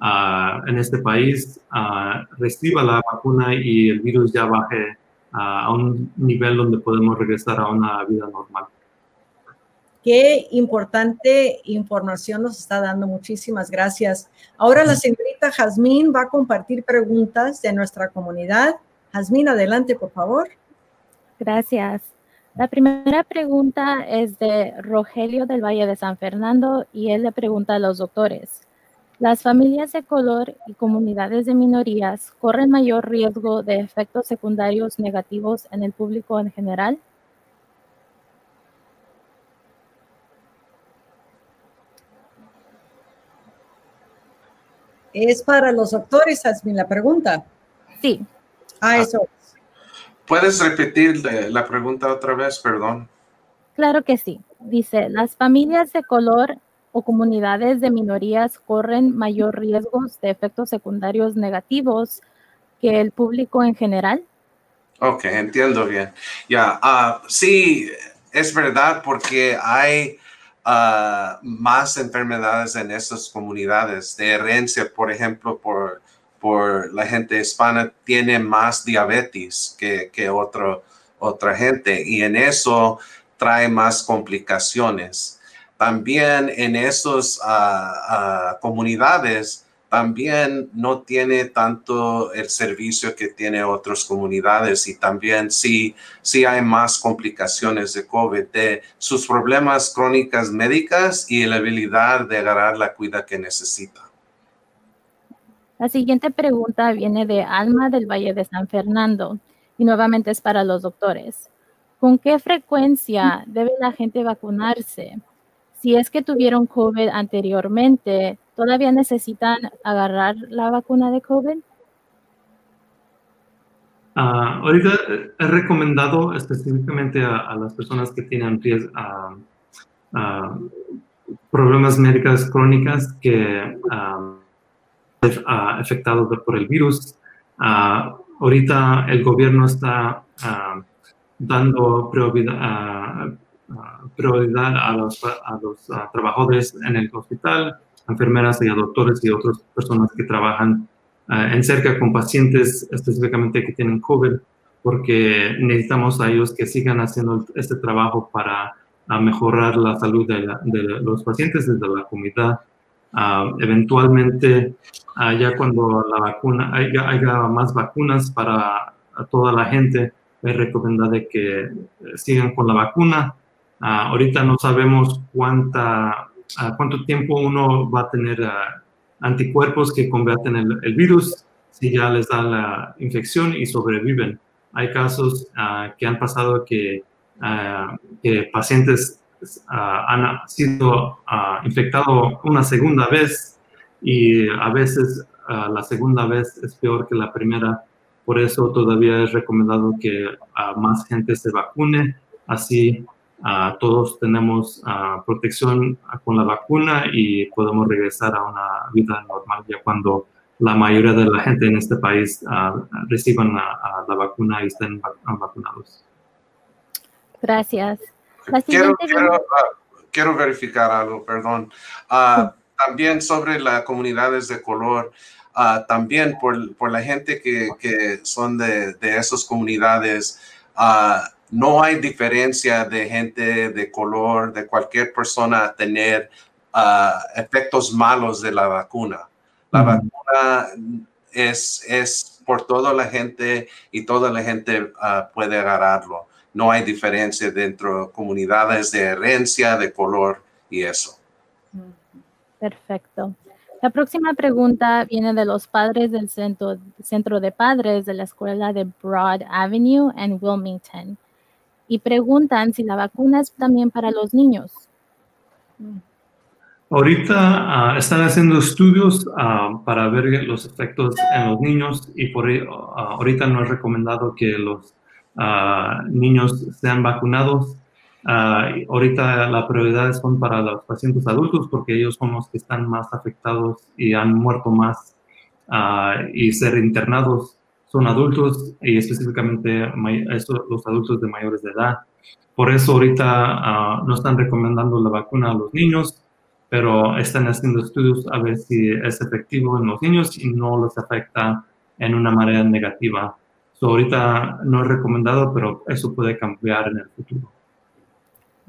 uh, en este país uh, reciba la vacuna y el virus ya baje uh, a un nivel donde podemos regresar a una vida normal. Qué importante información nos está dando. Muchísimas gracias. Ahora la señorita Jazmín va a compartir preguntas de nuestra comunidad. Jazmín, adelante, por favor. Gracias. La primera pregunta es de Rogelio del Valle de San Fernando y él le pregunta a los doctores. Las familias de color y comunidades de minorías corren mayor riesgo de efectos secundarios negativos en el público en general. Es para los doctores, Asmin, la pregunta. Sí. Ah, eso. ¿Puedes repetir la pregunta otra vez? Perdón. Claro que sí. Dice, las familias de color o comunidades de minorías corren mayor riesgos de efectos secundarios negativos que el público en general? Ok, entiendo bien. Ya, yeah, uh, sí, es verdad porque hay uh, más enfermedades en estas comunidades de herencia, por ejemplo, por, por la gente hispana tiene más diabetes que, que otro, otra gente y en eso trae más complicaciones también en esas uh, uh, comunidades también no tiene tanto el servicio que tiene otras comunidades y también sí, sí hay más complicaciones de COVID, de sus problemas crónicas médicas y la habilidad de agarrar la cuida que necesita. La siguiente pregunta viene de Alma del Valle de San Fernando y nuevamente es para los doctores. ¿Con qué frecuencia debe la gente vacunarse? si es que tuvieron COVID anteriormente, ¿todavía necesitan agarrar la vacuna de COVID? Uh, ahorita he recomendado específicamente a, las personas que tienen uh, uh, problemas médicos crónicas que afectados por el virus. ahorita el gobierno está dando prioridad prioridad a los, a los trabajadores en el hospital, enfermeras y a doctores y otras personas que trabajan en cerca con pacientes específicamente que tienen COVID, porque necesitamos a ellos que sigan haciendo este trabajo para mejorar la salud de, de los pacientes desde la comunidad Uh, eventualmente, uh, ya cuando la vacuna, haya, haya, más vacunas para toda la gente, es recomendado que eh, sigan con la vacuna. Uh, ahorita no sabemos cuánta, cuánto tiempo uno va a tener anticuerpos que combaten el, virus si ya les da la infección y sobreviven. Hay casos que han pasado que, que pacientes Ah, han sido infectados una segunda vez y a veces la segunda vez es peor que la primera. Por eso todavía es recomendado que más gente se vacune. Así todos tenemos protección con la vacuna y podemos regresar a una vida normal ya cuando la mayoría de la gente en este país reciban la, la vacuna y estén vacunados. Gracias. Quiero, quiero, uh, quiero, verificar algo, perdón. Uh, también sobre las comunidades de color, uh, también por, por, la gente que, que son de, de, esas comunidades, no hay diferencia de gente de color, de cualquier persona tener efectos malos de la vacuna. La vacuna es, es por toda la gente y toda la gente puede agarrarlo no hay diferencia dentro de comunidades de herencia, de color y eso. Perfecto. La próxima pregunta viene de los padres del centro, centro de padres de la escuela de Broad Avenue en Wilmington y preguntan si la vacuna es también para los niños. Ahorita ah, están haciendo estudios ah, para ver los efectos en los niños y por ah, ahorita no es recomendado que los niños sean vacunados. ahorita la prioridad son para los pacientes adultos porque ellos son los que están más afectados y han muerto más y ser internados son adultos y específicamente los adultos de mayores de edad. Por eso ahorita no están recomendando la vacuna a los niños, pero están haciendo estudios a ver si es efectivo en los niños y no les afecta en una manera negativa ahorita no es recomendado, pero eso puede cambiar en el futuro.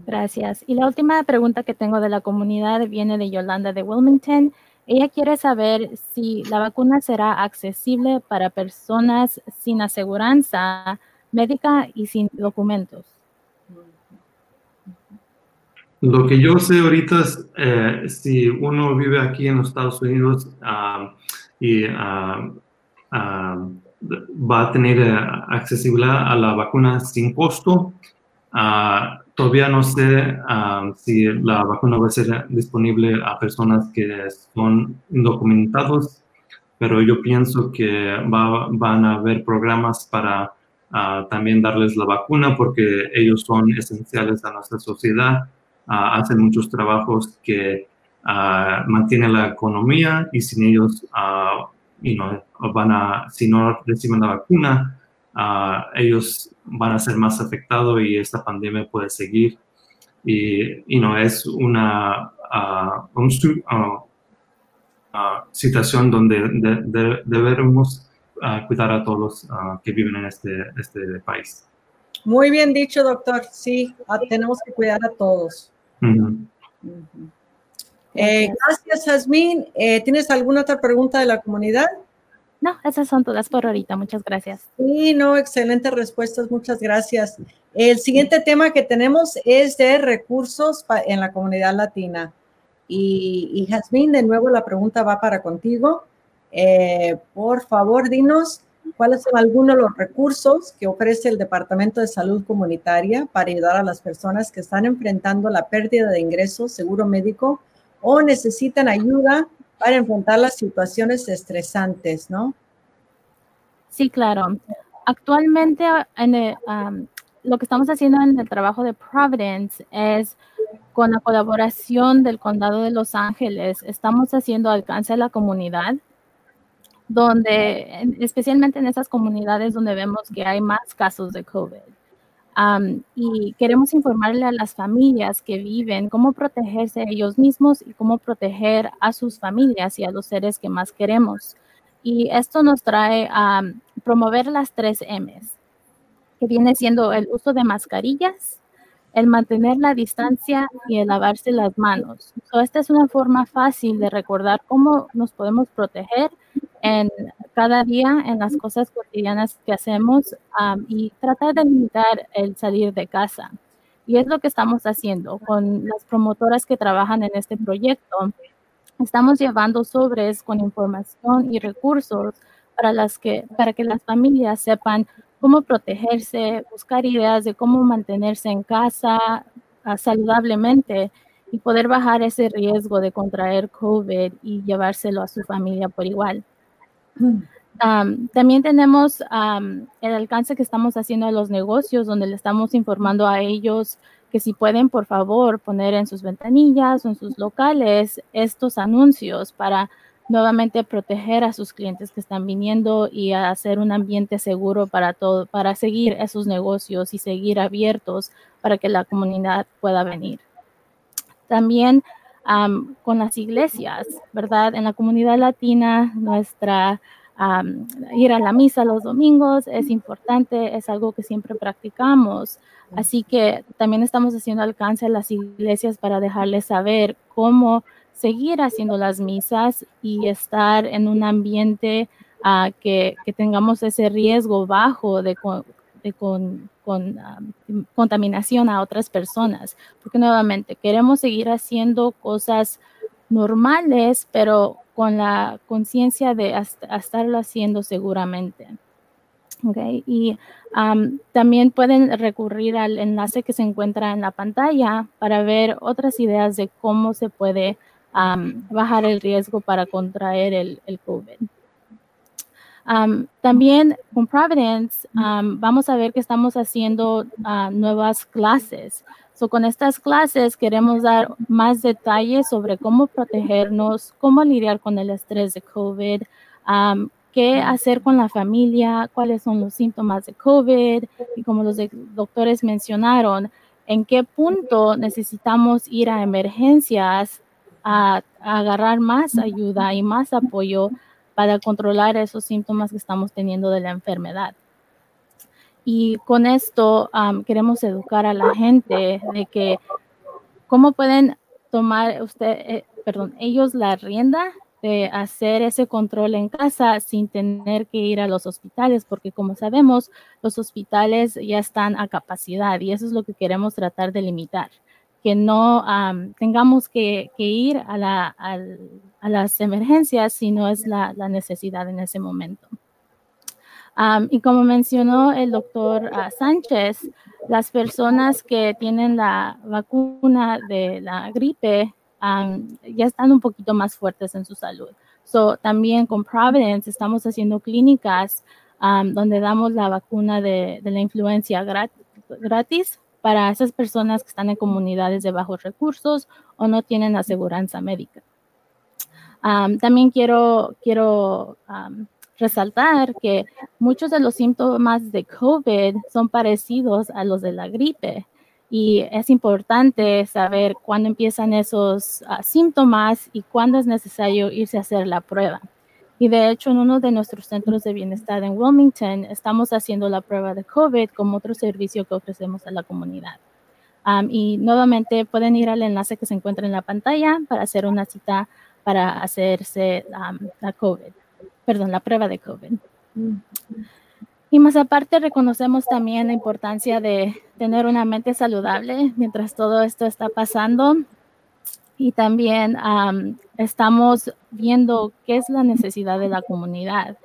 Gracias. Y la última pregunta que tengo de la comunidad viene de Yolanda de Wilmington. Ella quiere saber si la vacuna será accesible para personas sin aseguranza médica y sin documentos. Lo que yo sé ahorita es eh, si uno vive aquí en los Estados Unidos ah, y uh, va a tener eh, accesibilidad a la vacuna sin costo. Ah, todavía no sé ah, si la vacuna va a ser disponible a personas que son indocumentados, pero yo pienso que van a haber programas para ah, también darles la vacuna porque ellos son esenciales a nuestra sociedad, hacen muchos trabajos que mantienen la economía y sin ellos y no van a, si no reciben la vacuna, uh, ellos van a ser más afectados y esta pandemia puede seguir. Y, no es una uh, situación donde debemos cuidar a todos los que viven en este, este país. Muy bien dicho, doctor. Sí, tenemos que cuidar a todos. Eh, gracias, Jasmine. Eh, ¿Tienes alguna otra pregunta de la comunidad? No, esas son todas por ahorita. Muchas gracias. Sí, no, excelentes respuestas. Muchas gracias. El siguiente tema que tenemos es de recursos en la comunidad latina. Y, y Jasmine, de nuevo la pregunta va para contigo. Eh, por favor, dinos cuáles son algunos de los recursos que ofrece el Departamento de Salud Comunitaria para ayudar a las personas que están enfrentando la pérdida de ingresos, seguro médico o necesitan ayuda para enfrentar las situaciones estresantes, ¿no? Sí, claro. Actualmente en lo que estamos haciendo en el trabajo de Providence es con la colaboración del Condado de Los Ángeles, estamos haciendo alcance a la comunidad, donde, especialmente en esas comunidades donde vemos que hay más casos de COVID. Y queremos informarle a las familias que viven cómo protegerse ellos mismos y cómo proteger a sus familias y a los seres que más queremos. Y esto nos trae a promover las tres M's, que viene siendo el uso de mascarillas, el mantener la distancia y el lavarse las manos. esta es una forma fácil de recordar cómo nos podemos proteger en cada día en las cosas cotidianas que hacemos y tratar de limitar el salir de casa. Y es lo que estamos haciendo con las promotoras que trabajan en este proyecto. Estamos llevando sobres con información y recursos para que las familias sepan cómo protegerse, buscar ideas de cómo mantenerse en casa ah, saludablemente y poder bajar ese riesgo de contraer COVID y llevárselo a su familia por igual. también tenemos el alcance que estamos haciendo a los negocios, donde le estamos informando a ellos que si pueden, por favor, poner en sus ventanillas o en sus locales estos anuncios para nuevamente proteger a sus clientes que están viniendo y hacer un ambiente seguro para todo, para seguir esos negocios y seguir abiertos para que la comunidad pueda venir. También con las iglesias, ¿verdad? En la comunidad latina, nuestra ir a la misa los domingos es importante, es algo que siempre practicamos. Así que también estamos haciendo alcance a las iglesias para dejarles saber cómo seguir haciendo las misas y estar en un ambiente uh, que, tengamos ese riesgo bajo de, de con, con contaminación a otras personas, porque nuevamente queremos seguir haciendo cosas normales, pero con la conciencia de estarlo haciendo seguramente. Y también pueden recurrir al enlace que se encuentra en la pantalla para ver otras ideas de cómo se puede bajar el riesgo para contraer el, COVID. también con Providence vamos a ver que estamos haciendo uh, nuevas clases. So, con estas clases queremos dar más detalles sobre cómo protegernos, cómo lidiar con el estrés de COVID, qué hacer con la familia, cuáles son los síntomas de COVID y como los doctores mencionaron, en qué punto necesitamos ir a emergencias a, agarrar más ayuda y más apoyo para controlar esos síntomas que estamos teniendo de la enfermedad. Y con esto queremos educar a la gente de que cómo pueden tomar usted, eh, perdón, ellos la rienda de hacer ese control en casa sin tener que ir a los hospitales, porque como sabemos, los hospitales ya están a capacidad y eso es lo que queremos tratar de limitar que no tengamos que, ir a, la, a, las emergencias si no es la, la necesidad en ese momento. y como mencionó el doctor ah, Sánchez, las personas que tienen la vacuna de la gripe ya están un poquito más fuertes en su salud. So, también con Providence estamos haciendo clínicas donde damos la vacuna de, de la influencia gratis para esas personas que están en comunidades de bajos recursos o no tienen aseguranza médica. también quiero, quiero resaltar que muchos de los síntomas de COVID son parecidos a los de la gripe y es importante saber cuándo empiezan esos ah, síntomas y cuándo es necesario irse a hacer la prueba. Y de hecho, en uno de nuestros centros de bienestar en Wilmington, estamos haciendo la prueba de COVID como otro servicio que ofrecemos a la comunidad. y nuevamente pueden ir al enlace que se encuentra en la pantalla para hacer una cita para hacerse la COVID, perdón, la prueba de COVID. Y más aparte, reconocemos también la importancia de tener una mente saludable mientras todo esto está pasando y también estamos viendo qué es la necesidad de la comunidad.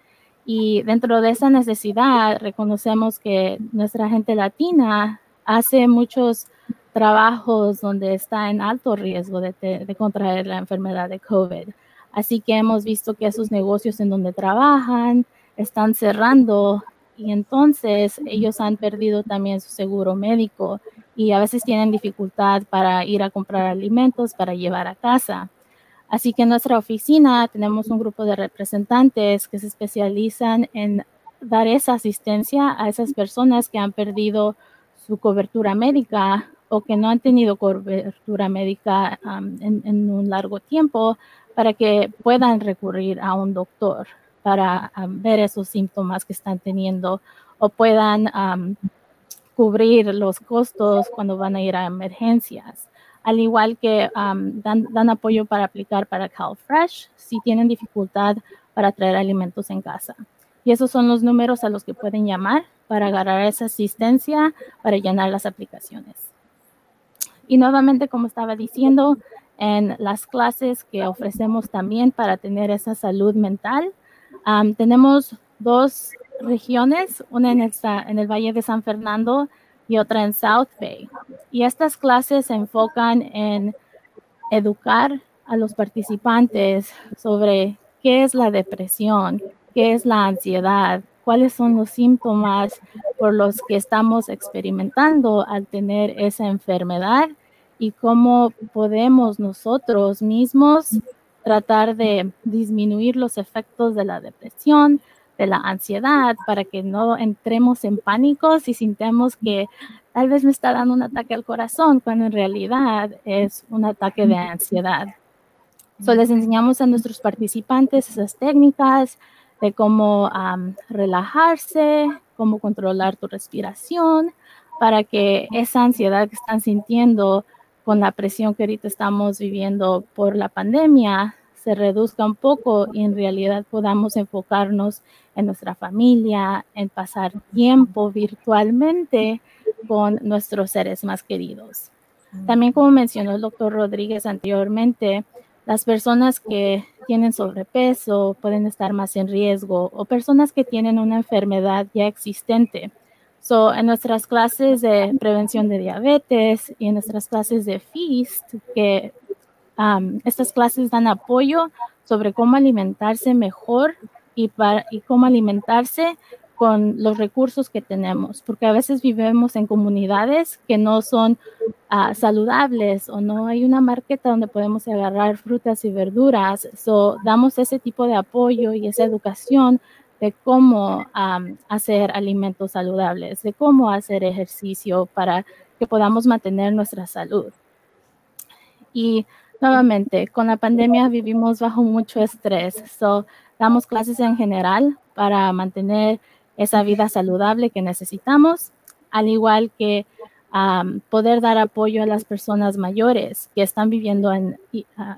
Y dentro de esa necesidad reconocemos que nuestra gente latina hace muchos trabajos donde está en alto riesgo de, de contraer la enfermedad de COVID. Así que hemos visto que esos negocios en donde trabajan están cerrando y entonces ellos han perdido también su seguro médico y a veces tienen dificultad para ir a comprar alimentos para llevar a casa. Así que en nuestra oficina tenemos un grupo de representantes que se especializan en dar esa asistencia a esas personas que han perdido su cobertura médica o que no han tenido cobertura médica en, un largo tiempo para que puedan recurrir a un doctor para ver esos síntomas que están teniendo o puedan cubrir los costos cuando van a ir a emergencias. Al igual que dan, apoyo para aplicar para CalFresh si tienen dificultad para traer alimentos en casa. Y esos son los números a los que pueden llamar para agarrar esa asistencia para llenar las aplicaciones. Y nuevamente, como estaba diciendo, en las clases que ofrecemos también para tener esa salud mental, tenemos dos regiones, una en, el Valle de San Fernando y otra en South Bay. Y estas clases se enfocan en educar a los participantes sobre qué es la depresión, qué es la ansiedad, cuáles son los síntomas por los que estamos experimentando al tener esa enfermedad y cómo podemos nosotros mismos tratar de disminuir los efectos de la depresión, de la ansiedad, para que no entremos en pánico y sintamos que tal vez me está dando un ataque al corazón, cuando en realidad es un ataque de ansiedad. So, les enseñamos a nuestros participantes esas técnicas de cómo relajarse, cómo controlar tu respiración, para que esa ansiedad que están sintiendo con la presión que ahorita estamos viviendo por la pandemia se reduzca un poco y en realidad podamos enfocarnos en nuestra familia, en pasar tiempo virtualmente con nuestros seres más queridos. También como mencionó el doctor Rodríguez anteriormente, las personas que tienen sobrepeso pueden estar más en riesgo o personas que tienen una enfermedad ya existente. So, en nuestras clases de prevención de diabetes y en nuestras clases de FEAST, que estas clases dan apoyo sobre cómo alimentarse mejor y, cómo alimentarse con los recursos que tenemos, porque a veces vivimos en comunidades que no son ah, saludables o no hay una marqueta donde podemos agarrar frutas y verduras. So, damos ese tipo de apoyo y esa educación de cómo hacer alimentos saludables, de cómo hacer ejercicio para que podamos mantener nuestra salud. Y nuevamente, con la pandemia vivimos bajo mucho estrés. So, damos clases en general para mantener esa vida saludable que necesitamos, al igual que poder dar apoyo a las personas mayores que están viviendo en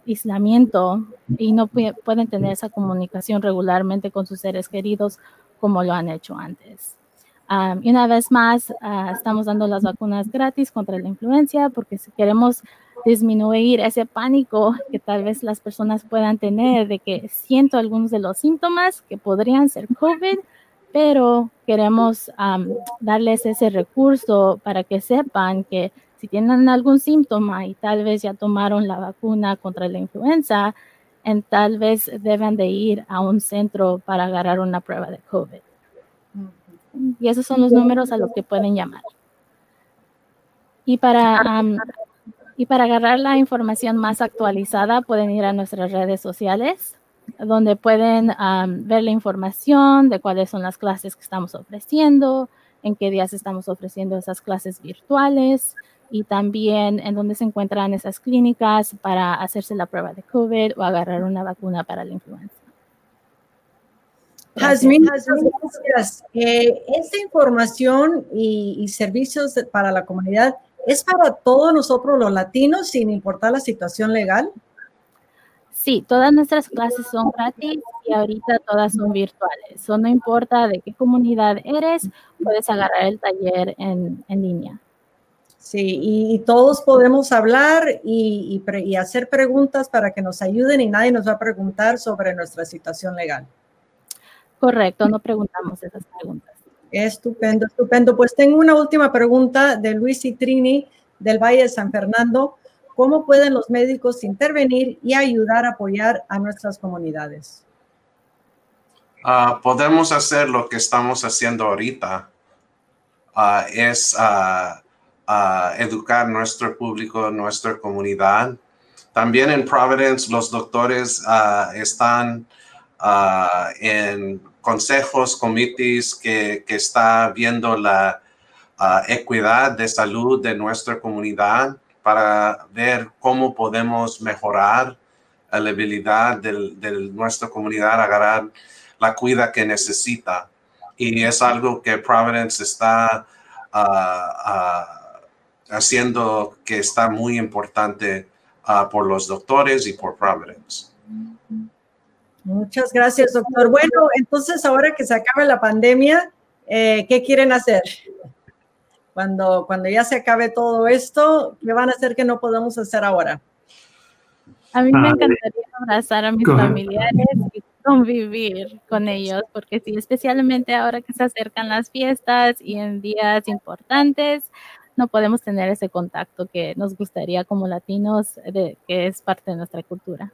aislamiento y no pueden tener esa comunicación regularmente con sus seres queridos como lo han hecho antes. y una vez más, ah, estamos dando las vacunas gratis contra la influencia porque si queremos disminuir ese pánico que tal vez las personas puedan tener de que siento algunos de los síntomas que podrían ser COVID, pero queremos darles ese recurso para que sepan que si tienen algún síntoma y tal vez ya tomaron la vacuna contra la influenza, en tal vez deben de ir a un centro para agarrar una prueba de COVID. Y esos son los números a los que pueden llamar. Y para, y para agarrar la información más actualizada, pueden ir a nuestras redes sociales donde pueden ver la información de cuáles son las clases que estamos ofreciendo, en qué días estamos ofreciendo esas clases virtuales y también en dónde se encuentran esas clínicas para hacerse la prueba de COVID o agarrar una vacuna para la influenza. Jasmine, gracias. Eh, esta información y, y servicios para la comunidad es para todos nosotros los latinos sin importar la situación legal. Sí, todas nuestras clases son gratis y ahorita todas son virtuales. No importa de qué comunidad eres, puedes agarrar el taller en, línea. Sí, y, todos podemos hablar y, y, hacer preguntas para que nos ayuden y nadie nos va a preguntar sobre nuestra situación legal. Correcto, no preguntamos esas preguntas. Estupendo, estupendo. Pues tengo una última pregunta de Luis y Trini del Valle de San Fernando. ¿Cómo pueden los médicos intervenir y ayudar a apoyar a nuestras comunidades? Ah, podemos hacer lo que estamos haciendo ahorita, uh, es uh, educar nuestro público, nuestra comunidad. También en Providence los doctores están en consejos, comités que, que está viendo la, uh, equidad de salud de nuestra comunidad para ver cómo podemos mejorar la habilidad de, nuestra comunidad a agarrar la cuida que necesita. Y es algo que Providence está haciendo que está muy importante por los doctores y por Providence. Muchas gracias, doctor. Bueno, entonces ahora que se acabe la pandemia, eh, ¿qué quieren hacer? Cuando, cuando ya se acabe todo esto, ¿qué van a hacer que no podemos hacer ahora? A mí me encantaría abrazar a mis familiares y convivir con ellos, porque sí, especialmente ahora que se acercan las fiestas y en días importantes, no podemos tener ese contacto que nos gustaría como latinos, de, que es parte de nuestra cultura.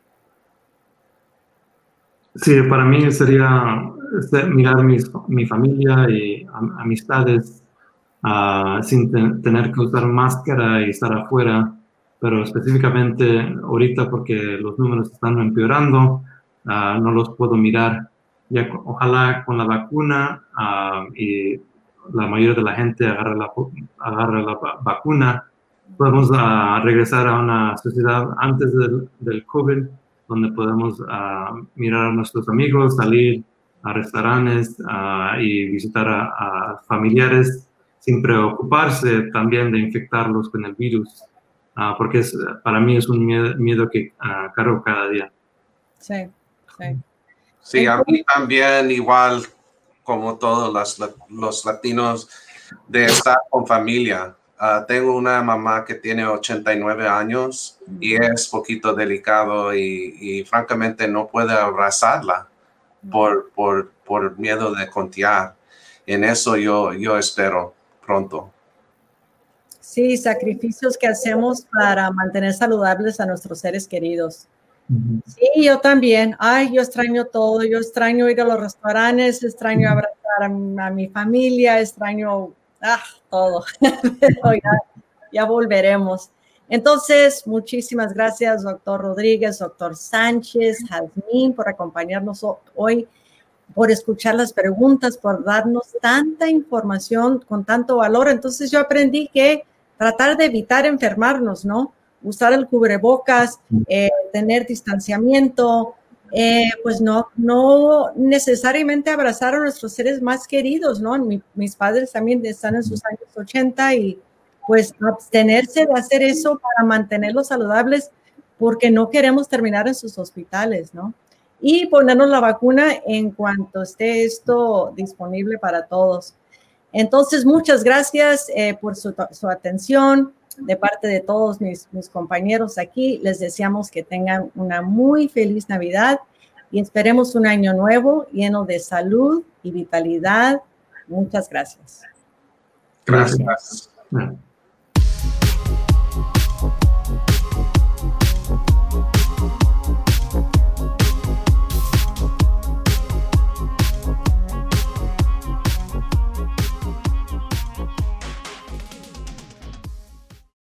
Sí, para mí sería este, mirar mi familia y amistades uh, sin tener que usar máscara y estar afuera, pero específicamente ahorita porque los números están empeorando, uh, no los puedo mirar. Ya, ojalá con la vacuna uh, y la mayoría de la gente agarra la, agarra la vacuna, podemos regresar a una sociedad antes del, del COVID donde podemos mirar a nuestros amigos, salir a restaurantes y visitar a, familiares sin preocuparse también de infectarlos con el virus, ah, porque es, para mí es un miedo, que uh, cargo cada día. Sí, sí. Sí, a mí también igual como todos los, los latinos de estar con familia. Ah, tengo una mamá que tiene 89 años y es poquito delicado y, y francamente no puede abrazarla por, por, por miedo de contagiar. En eso yo, yo espero pronto. Sí, sacrificios que hacemos para mantener saludables a nuestros seres queridos. Sí, yo también. Ay, yo extraño todo. Yo extraño ir a los restaurantes, extraño abrazar a, mi familia, extraño ah, todo. ya, ya volveremos. Entonces, muchísimas gracias, doctor Rodríguez, doctor Sánchez, Jazmín, por acompañarnos hoy por escuchar las preguntas, por darnos tanta información con tanto valor. Entonces yo aprendí que tratar de evitar enfermarnos, ¿no? Usar el cubrebocas, eh, tener distanciamiento, eh, pues no, no necesariamente abrazar a nuestros seres más queridos, ¿no? mis padres también están en sus años 80 y pues abstenerse de hacer eso para mantenerlos saludables porque no queremos terminar en sus hospitales, ¿no? y ponernos la vacuna en cuanto esté esto disponible para todos. Entonces, muchas gracias eh, por su, atención de parte de todos mis, mis compañeros aquí. Les deseamos que tengan una muy feliz Navidad y esperemos un año nuevo lleno de salud y vitalidad. Muchas gracias. Gracias.